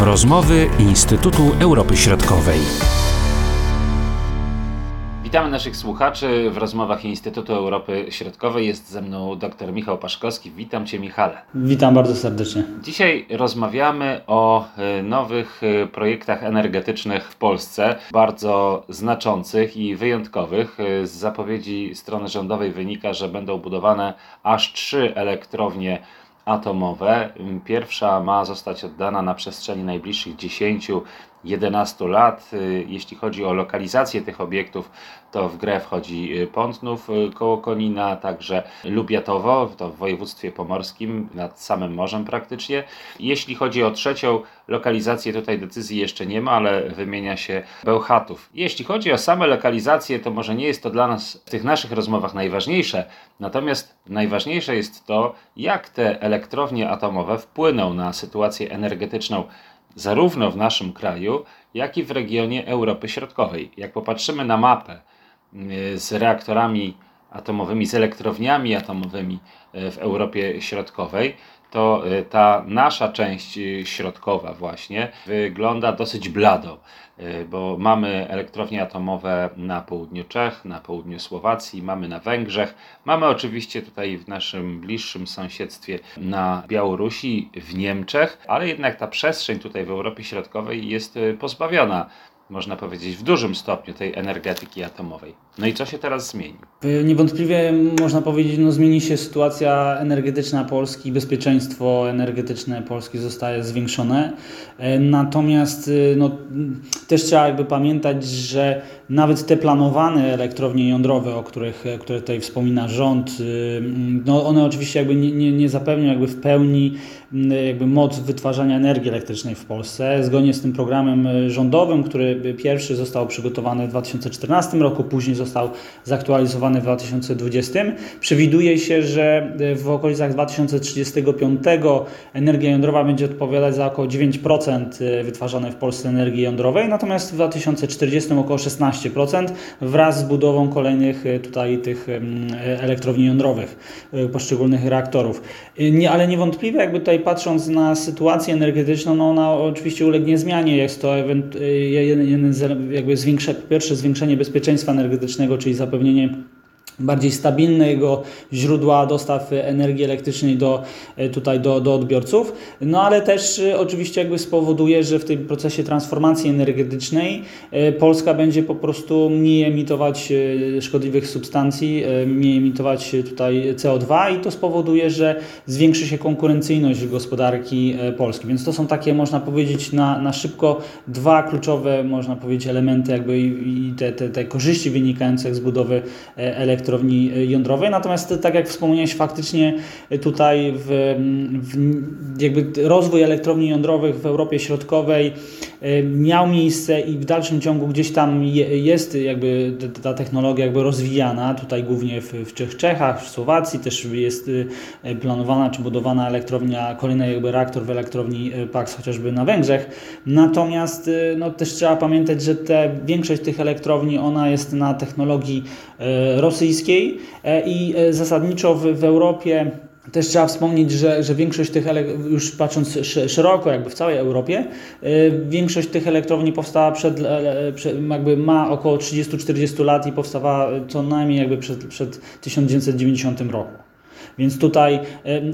Rozmowy Instytutu Europy Środkowej. Witamy naszych słuchaczy w rozmowach Instytutu Europy Środkowej. Jest ze mną dr Michał Paszkowski. Witam Cię, Michale. Witam bardzo serdecznie. Dzisiaj rozmawiamy o e, nowych e, projektach energetycznych w Polsce, bardzo znaczących i wyjątkowych. E, z zapowiedzi strony rządowej wynika, że będą budowane aż trzy elektrownie atomowe. Pierwsza ma zostać oddana na przestrzeni najbliższych 10 11 lat. Y, jeśli chodzi o lokalizację tych obiektów, to w grę wchodzi y, Pątnów y, koło Konina, także Lubiatowo, to w województwie pomorskim, nad samym morzem praktycznie. Jeśli chodzi o trzecią lokalizację, tutaj decyzji jeszcze nie ma, ale wymienia się Bełchatów. Jeśli chodzi o same lokalizacje, to może nie jest to dla nas w tych naszych rozmowach najważniejsze, natomiast najważniejsze jest to, jak te elektrownie atomowe wpłyną na sytuację energetyczną zarówno w naszym kraju, jak i w regionie Europy Środkowej. Jak popatrzymy na mapę y, z reaktorami atomowymi, z elektrowniami atomowymi y, w Europie Środkowej, to y, ta nasza część środkowa właśnie wygląda dosyć blado. Y, bo mamy elektrownie atomowe na południu Czech, na południu Słowacji, mamy na Węgrzech, mamy oczywiście tutaj w naszym bliższym sąsiedztwie na Białorusi, w Niemczech, ale jednak ta przestrzeń tutaj w Europie Środkowej jest y, pozbawiona można powiedzieć, w dużym stopniu tej energetyki atomowej. No i co się teraz zmieni? Niewątpliwie można powiedzieć, no zmieni się sytuacja energetyczna Polski, bezpieczeństwo energetyczne Polski zostaje zwiększone. E, natomiast e, no, też trzeba jakby pamiętać, że nawet te planowane elektrownie jądrowe, o których które tutaj wspomina rząd, e, no one oczywiście jakby nie, nie, nie zapewnią jakby w pełni jakby moc wytwarzania energii elektrycznej w Polsce. Zgodnie z tym programem rządowym, który pierwszy został przygotowany w 2014 roku, później został zaktualizowany w 2020, przewiduje się, że w okolicach 2035 energia jądrowa będzie odpowiadać za około 9% wytwarzanej w Polsce energii jądrowej, natomiast w 2040 około 16% wraz z budową kolejnych tutaj tych elektrowni jądrowych, poszczególnych reaktorów. Nie, ale niewątpliwie jakby tutaj patrząc na sytuację energetyczną, no ona oczywiście ulegnie zmianie. Jest to jeden z, jakby zwiększa, pierwsze zwiększenie bezpieczeństwa energetycznego, czyli zapewnienie bardziej stabilnego źródła dostaw energii elektrycznej do, e, tutaj do, do odbiorców, no ale też e, oczywiście jakby spowoduje, że w tym procesie transformacji energetycznej e, Polska będzie po prostu mniej emitować szkodliwych substancji, mniej emitować tutaj CO2 i to spowoduje, że zwiększy się konkurencyjność gospodarki Polski. Więc to są takie, można powiedzieć, na, na szybko dwa kluczowe, można powiedzieć, elementy jakby i te, te, te korzyści wynikające z budowy elektrycznej elektrowni jądrowej. Natomiast tak jak wspomniałeś, faktycznie tutaj w, w jakby rozwój elektrowni jądrowych w Europie Środkowej e, miał miejsce i w dalszym ciągu gdzieś tam jest jakby ta technologia jakby rozwijana, tutaj głównie w, w Czech, Czechach, w Słowacji też jest e, planowana czy budowana elektrownia, kolejny jakby reaktor w elektrowni e, PAX chociażby na Węgrzech. Natomiast no, też trzeba pamiętać, że te, większość tych elektrowni ona jest na technologii rosyjskiej, rosyjskiej e, i e, zasadniczo w, w Europie też trzeba wspomnieć, że, że większość tych, już patrząc szeroko, jakby w całej Europie, e, większość tych elektrowni powstała przed, jakby ma około 30-40 lat i powstawała co najmniej jakby przed, przed 1990 roku. Więc tutaj,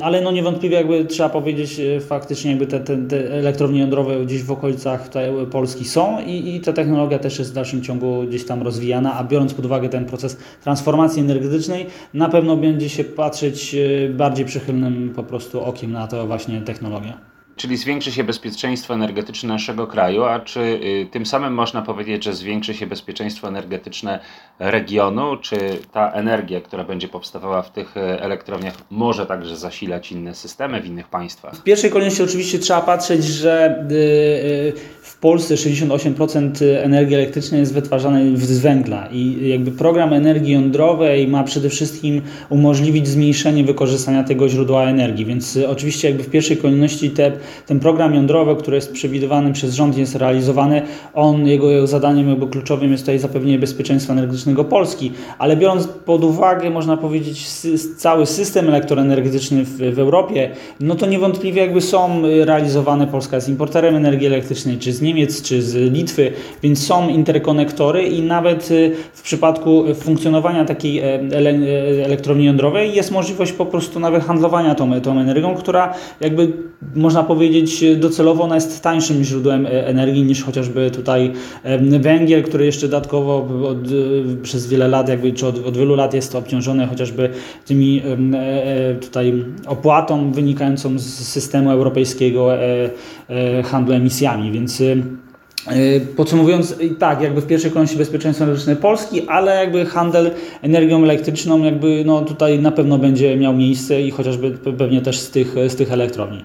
ale no niewątpliwie jakby trzeba powiedzieć, e, faktycznie jakby te, te, te elektrownie jądrowe gdzieś w okolicach tutaj Polski są i, i ta technologia też jest w dalszym ciągu gdzieś tam rozwijana, a biorąc pod uwagę ten proces transformacji energetycznej, na pewno będzie się patrzeć e, bardziej przychylnym po prostu okiem na to właśnie technologię. Czyli zwiększy się bezpieczeństwo energetyczne naszego kraju, a czy y, tym samym można powiedzieć, że zwiększy się bezpieczeństwo energetyczne regionu? Czy ta energia, która będzie powstawała w tych y, elektrowniach, może także zasilać inne systemy w innych państwach? W pierwszej kolejności oczywiście trzeba patrzeć, że y, w Polsce 68% energii elektrycznej jest wytwarzane z węgla i jakby program energii jądrowej ma przede wszystkim umożliwić zmniejszenie wykorzystania tego źródła energii, więc oczywiście jakby w pierwszej kolejności te ten program jądrowy, który jest przewidywany przez rząd, jest realizowany, on, jego, jego zadaniem jakby kluczowym jest tutaj zapewnienie bezpieczeństwa energetycznego Polski, ale biorąc pod uwagę, można powiedzieć, cały system elektroenergetyczny w, w Europie, no to niewątpliwie jakby są realizowane, Polska jest importerem energii elektrycznej, czy z Niemiec, czy z Litwy, więc są interkonektory i nawet y, w przypadku funkcjonowania takiej e, ele elektrowni jądrowej jest możliwość po prostu nawet handlowania tą, tą energią, która jakby można powiedzieć docelowo ona jest tańszym źródłem e, energii niż chociażby tutaj węgiel, który jeszcze dodatkowo od, przez wiele lat, jakby, czy od, od wielu lat jest obciążony chociażby tymi e, tutaj opłatą wynikającą z systemu europejskiego handlu emisjami, więc Podsumowując, tak, jakby w pierwszej kolejności bezpieczeństwo energetyczne Polski, ale jakby handel energią elektryczną jakby no tutaj na pewno będzie miał miejsce i chociażby pewnie też z tych, z tych elektrowni.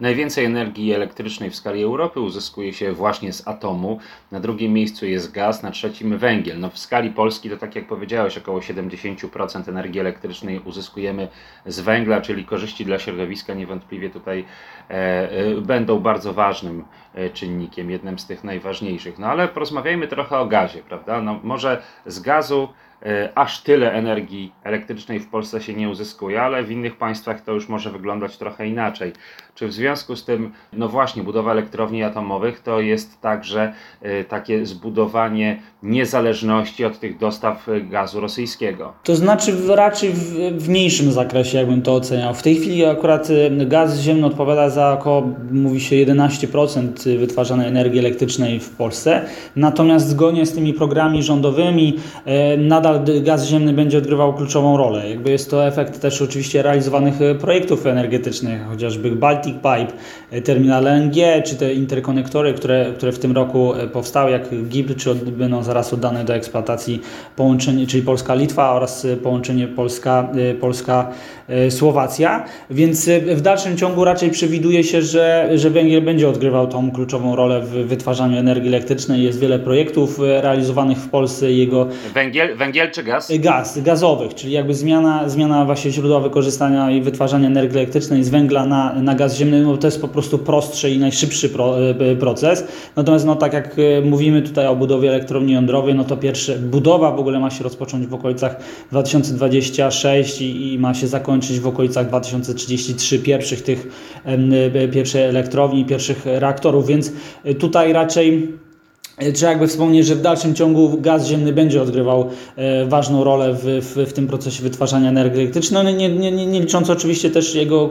Najwięcej energii elektrycznej w skali Europy uzyskuje się właśnie z atomu. Na drugim miejscu jest gaz, na trzecim węgiel. No w skali Polski to tak jak powiedziałeś, około 70% energii elektrycznej uzyskujemy z węgla, czyli korzyści dla środowiska niewątpliwie tutaj e, e, będą bardzo ważnym e, czynnikiem, jednym z tych najważniejszych. No ale porozmawiajmy trochę o gazie, prawda? No może z gazu aż tyle energii elektrycznej w Polsce się nie uzyskuje, ale w innych państwach to już może wyglądać trochę inaczej. Czy w związku z tym, no właśnie, budowa elektrowni atomowych to jest także e, takie zbudowanie niezależności od tych dostaw gazu rosyjskiego? To znaczy raczej w, w mniejszym zakresie, jakbym to oceniał. W tej chwili akurat e, gaz ziemny odpowiada za około, mówi się, 11% wytwarzanej energii elektrycznej w Polsce. Natomiast zgodnie z tymi programami rządowymi nadal nadal gaz ziemny będzie odgrywał kluczową rolę. Jakby jest to efekt też oczywiście realizowanych e, projektów energetycznych, chociażby Baltic Pipe, e, terminal LNG, czy te interkonektory, które, które w tym roku e, powstały, jak GIB, czy będą zaraz oddane do eksploatacji połączenie, czyli Polska-Litwa oraz połączenie Polska-Słowacja. Polska, Słowacja. Więc w dalszym ciągu raczej przewiduje się, że, że węgiel będzie odgrywał tą kluczową rolę w wytwarzaniu energii elektrycznej. Jest wiele projektów realizowanych w Polsce. Jego... Węgiel, węgiel węgiel czy gaz? Gaz, gazowych, czyli jakby zmiana, zmiana właśnie źródła wykorzystania i wytwarzania energii elektrycznej z węgla na, na gaz ziemny, no to jest po prostu prostszy i najszybszy pro, e, proces. Natomiast no tak jak e, mówimy tutaj o budowie elektrowni jądrowej, no to pierwsze, budowa w ogóle ma się rozpocząć w okolicach 2026 i, i ma się zakończyć w okolicach 2033 pierwszych tych pierwszej elektrowni, pierwszych reaktorów, więc tutaj raczej Trzeba jakby wspomnieć, że w dalszym ciągu gaz ziemny będzie odgrywał e, ważną rolę w, w, w tym procesie wytwarzania energii elektrycznej, no, nie, nie, nie, licząc oczywiście też jego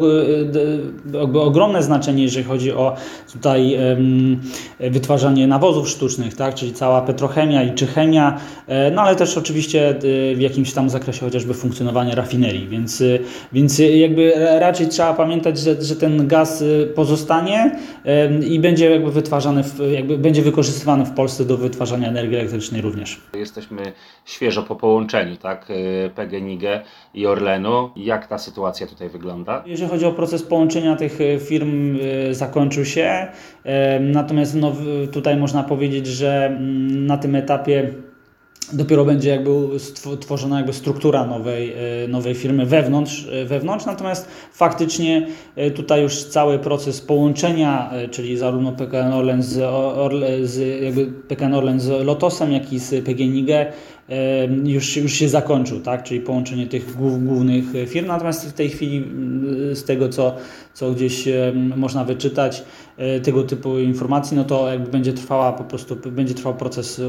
e, ogromne znaczenie, jeżeli chodzi o tutaj wytwarzanie nawozów sztucznych, tak, czyli cała petrochemia i czy chemia, e, no ale też oczywiście w jakimś tam zakresie chociażby funkcjonowanie rafinerii, więc, więc jakby raczej trzeba pamiętać, że, że ten gaz pozostanie i będzie jakby wytwarzany, w, jakby będzie wykorzystywany w Polsce do wytwarzania energii elektrycznej również. Jesteśmy świeżo po połączeniu, tak, y, PGNiG i Orlenu. Jak ta sytuacja tutaj wygląda? Jeżeli chodzi o proces połączenia tych y, firm, y, zakończył się. Natomiast no, tutaj można powiedzieć, że mm, na tym etapie dopiero będzie jakby tworzona jakby struktura nowej, e, nowej firmy wewnątrz, e, wewnątrz, natomiast faktycznie e, tutaj już cały proces połączenia, czyli zarówno PKN Orlen z, Orle, z, jakby PKN Orlen z Lotosem, jak i z PGNiG już, już się zakończył, tak? czyli połączenie tych głównych firm. Natomiast w tej chwili, mm, z tego co, co gdzieś można wyczytać, tego typu informacji, no to jakby będzie trwała po prostu, będzie trwał proces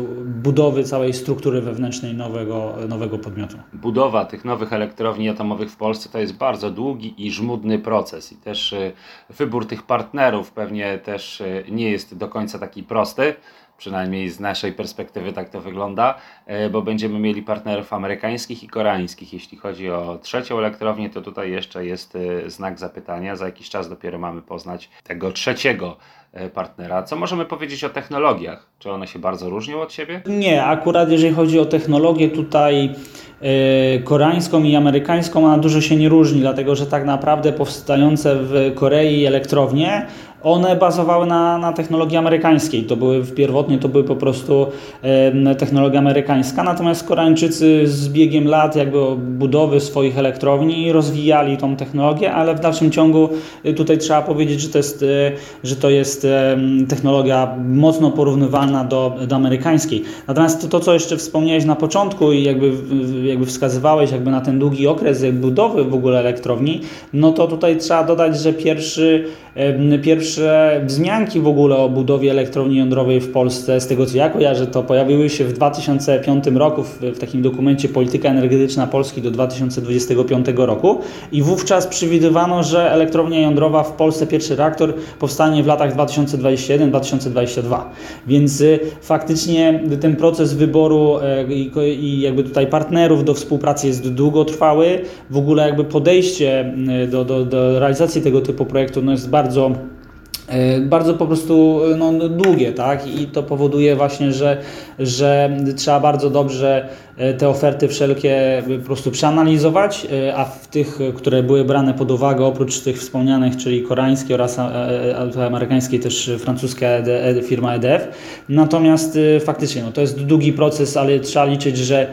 budowy całej struktury wewnętrznej nowego, nowego podmiotu. Budowa tych nowych elektrowni atomowych w Polsce to jest bardzo długi i żmudny proces i też e, wybór tych partnerów pewnie też e, nie jest do końca taki prosty przynajmniej z naszej perspektywy tak to wygląda, e, bo będziemy mieli partnerów amerykańskich i koreańskich. Jeśli chodzi o trzecią elektrownię, to tutaj jeszcze jest znak zapytania. Za jakiś czas dopiero mamy poznać tego trzeciego partnera. Co możemy powiedzieć o technologiach? Czy one się bardzo różnią od siebie? Nie, akurat jeżeli chodzi o technologię tutaj e, koreańską i amerykańską, ona dużo się nie różni, dlatego że tak naprawdę powstające w Korei elektrownie one bazowały na, na technologii amerykańskiej. To były pierwotnie to były po prostu e, technologia amerykańska, natomiast Koreańczycy z biegiem lat jakby budowy swoich elektrowni rozwijali tą technologię, ale w dalszym ciągu e, tutaj trzeba powiedzieć, że to jest, e, że to jest e, technologia mocno porównywalna do, do amerykańskiej. Natomiast to, to, co jeszcze wspomniałeś na początku i jakby, jakby wskazywałeś jakby na ten długi okres budowy w ogóle elektrowni, no to tutaj trzeba dodać, że pierwszy, pierwsze wzmianki w ogóle o budowie elektrowni jądrowej w Polsce, z tego co ja kojarzę, to pojawiły się w 2005 roku w, w takim dokumencie Polityka Energetyczna Polski do 2025 roku i wówczas przewidywano, że elektrownia jądrowa w Polsce, pierwszy reaktor powstanie w latach 2021-2022. Więc y, faktycznie ten proces wyboru e, i, jakby tutaj partnerów do współpracy jest długotrwały. W ogóle jakby podejście y, do, do, do realizacji tego typu projektu no jest bardzo E, bardzo po prostu no, długie, tak? I to powoduje właśnie, że, że trzeba bardzo dobrze e, te oferty wszelkie po prostu przeanalizować, e, a w tych, które były brane pod uwagę, oprócz tych wspomnianych, czyli koreańskie oraz amerykańskie, też francuska firma EDF. Natomiast faktycznie no, to jest długi proces, ale trzeba liczyć, że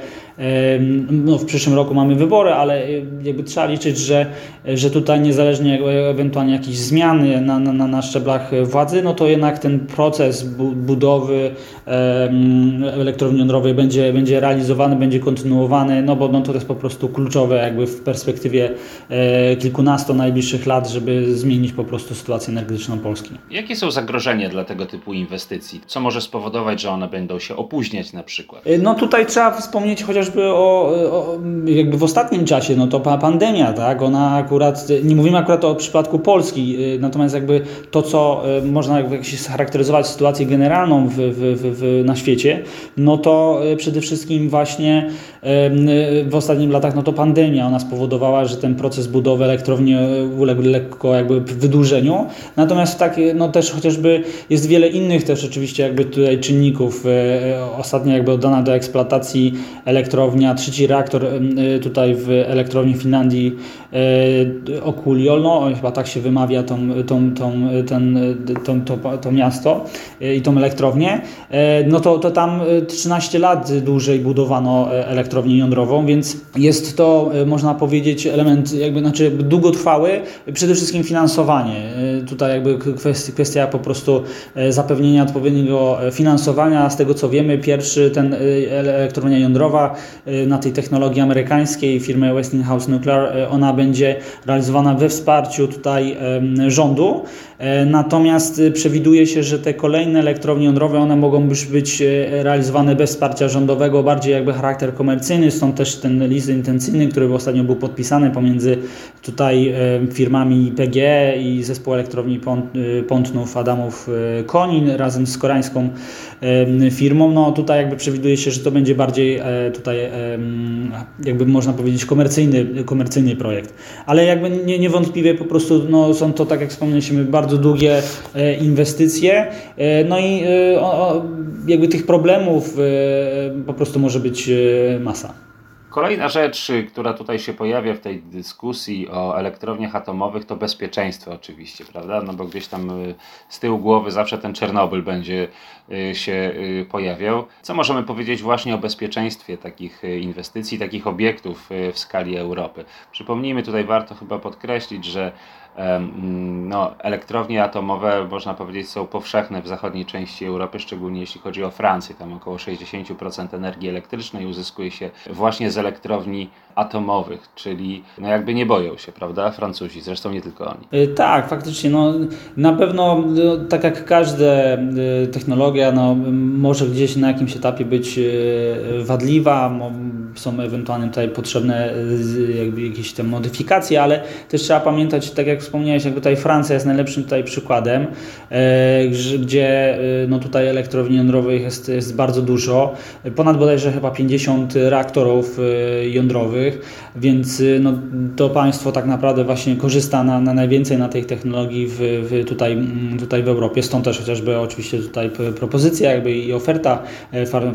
no, w przyszłym roku mamy wybory, ale jakby trzeba liczyć, że, że tutaj niezależnie ewentualnie jakieś zmiany na, na, na szczeblach władzy, no to jednak ten proces budowy elektrowni jądrowej będzie, będzie realizowany, będzie kontynuowany, no bo no, to jest po prostu kluczowe jakby w perspektywie e, kilkunastu najbliższych lat, żeby zmienić po prostu sytuację energetyczną Polski. Jakie są zagrożenia dla tego typu inwestycji? Co może spowodować, że one będą się opóźniać na przykład? E, no tutaj trzeba wspomnieć chociaż chociażby o, o, jakby w ostatnim czasie, no to pandemia, tak, ona akurat, nie mówimy akurat o przypadku Polski, y, natomiast jakby to, co y, można jakby scharakteryzować sytuację generalną w, w, w, na świecie, no to przede wszystkim właśnie w ostatnich latach, no to pandemia, ona spowodowała, że ten proces budowy elektrowni uległ lekko jakby wydłużeniu, natomiast tak, no też chociażby jest wiele innych też oczywiście jakby tutaj czynników, ostatnio jakby oddana do eksploatacji elektrowni elektrownia, trzeci reaktor tutaj w elektrowni Finlandii y, Okuliolo, chyba tak się wymawia tą, tą, tą, ten, tą, to, to miasto i tą elektrownię, no to, to tam 13 lat dłużej budowano elektrownię jądrową, więc jest to, można powiedzieć, element jakby, znaczy długotrwały, przede wszystkim finansowanie. Tutaj jakby kwestia, kwestia po prostu zapewnienia odpowiedniego finansowania. Z tego co wiemy, pierwszy ten elektrownia jądrowa na tej technologii amerykańskiej firmy Westinghouse Nuclear. Ona będzie realizowana we wsparciu tutaj rządu. E, natomiast przewiduje się, że te kolejne elektrownie jądrowe, one mogą już być realizowane bez wsparcia rządowego, bardziej jakby charakter komercyjny, stąd też ten list intencyjny, który ostatnio był podpisany pomiędzy tutaj firmami PGE i zespół elektrowni Pątnów Adamów Konin razem z koreańską firmą. No tutaj jakby przewiduje się, że to będzie bardziej e, tutaj jakby można powiedzieć komercyjny, komercyjny projekt. Ale jakby nie, niewątpliwie po prostu no, są to, tak jak wspomnieliśmy, bardzo długie e, inwestycje. E, no i jakby tych problemów po prostu może być masa. Kolejna rzecz, która tutaj się pojawia w tej dyskusji o elektrowniach atomowych, to bezpieczeństwo oczywiście, prawda? No bo gdzieś tam y, z tyłu głowy zawsze ten Czernobyl będzie y, się y, pojawiał. Co możemy powiedzieć właśnie o bezpieczeństwie takich inwestycji, takich obiektów w skali Europy? Przypomnijmy, tutaj warto chyba podkreślić, że no, elektrownie atomowe, można powiedzieć, są powszechne w zachodniej części Europy, szczególnie jeśli chodzi o Francję. Tam około 60% energii elektrycznej uzyskuje się właśnie z elektrowni atomowych, czyli no jakby nie boją się, prawda, Francuzi, zresztą nie tylko oni. E, tak, faktycznie, no, na pewno no, tak jak każda e, technologia, no, może gdzieś na jakimś etapie być e, wadliwa, są ewentualnie tutaj potrzebne jakby jakieś tam modyfikacje, ale też trzeba pamiętać, tak jak wspomniałeś, jak tutaj Francja jest najlepszym tutaj przykładem, gdzie no tutaj elektrowni jądrowych jest, jest bardzo dużo, ponad bodajże chyba 50 reaktorów jądrowych, więc no, to państwo tak naprawdę właśnie korzysta na, na najwięcej na tej technologii w, w tutaj, tutaj w Europie, stąd też chociażby oczywiście tutaj propozycja jakby i oferta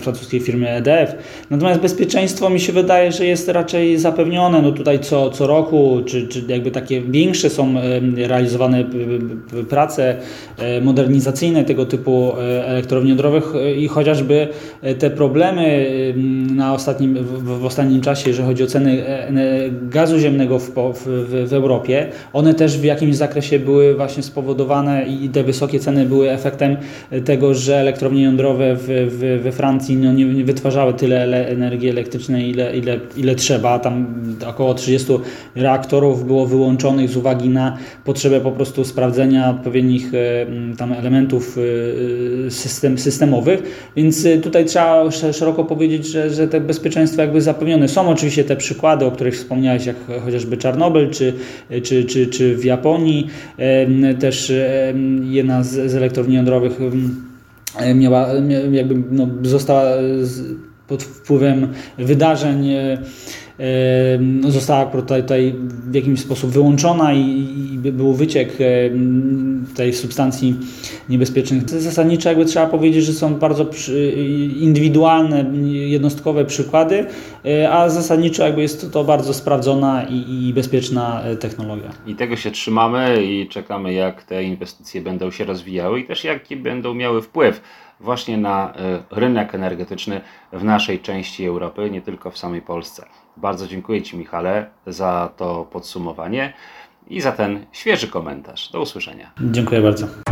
francuskiej firmy EDF. Natomiast bezpieczeństwo mi się wydaje, że jest raczej zapewnione. No tutaj co, co roku, czy, czy jakby takie większe są realizowane prace modernizacyjne tego typu elektrowni jądrowych i chociażby te problemy na ostatnim, w, ostatnim czasie, jeżeli chodzi o ceny gazu ziemnego w, w, w Europie, one też w jakimś zakresie były właśnie spowodowane i te wysokie ceny były efektem tego, że elektrownie jądrowe w, w, we Francji no nie, nie wytwarzały tyle energii elektrycznej, ile, ile, ile trzeba. Tam około 30 reaktorów było wyłączonych z uwagi na potrzebę po prostu sprawdzenia odpowiednich e, tam elementów e, system, systemowych, więc e, tutaj trzeba szeroko powiedzieć, że, że te bezpieczeństwo jakby zapewnione. Są oczywiście te przykłady, o których wspomniałeś, jak chociażby Czarnobyl, czy, czy, czy, czy w Japonii też jedna z, z elektrowni jądrowych miała, jakby no, została pod wpływem wydarzeń no, została tutaj, tutaj w jakiś sposób wyłączona i, i był wyciek tej substancji niebezpiecznych. Zasadniczo jakby trzeba powiedzieć, że są bardzo indywidualne, jednostkowe przykłady, e, a zasadniczo jakby jest to bardzo sprawdzona i, i bezpieczna e, technologia. I tego się trzymamy i czekamy jak te inwestycje będą się rozwijały i też jaki będą miały wpływ właśnie na rynek energetyczny w naszej części Europy, nie tylko w samej Polsce. Bardzo dziękuję Ci, Michale, za to podsumowanie i za ten świeży komentarz. Do usłyszenia. Dziękuję bardzo.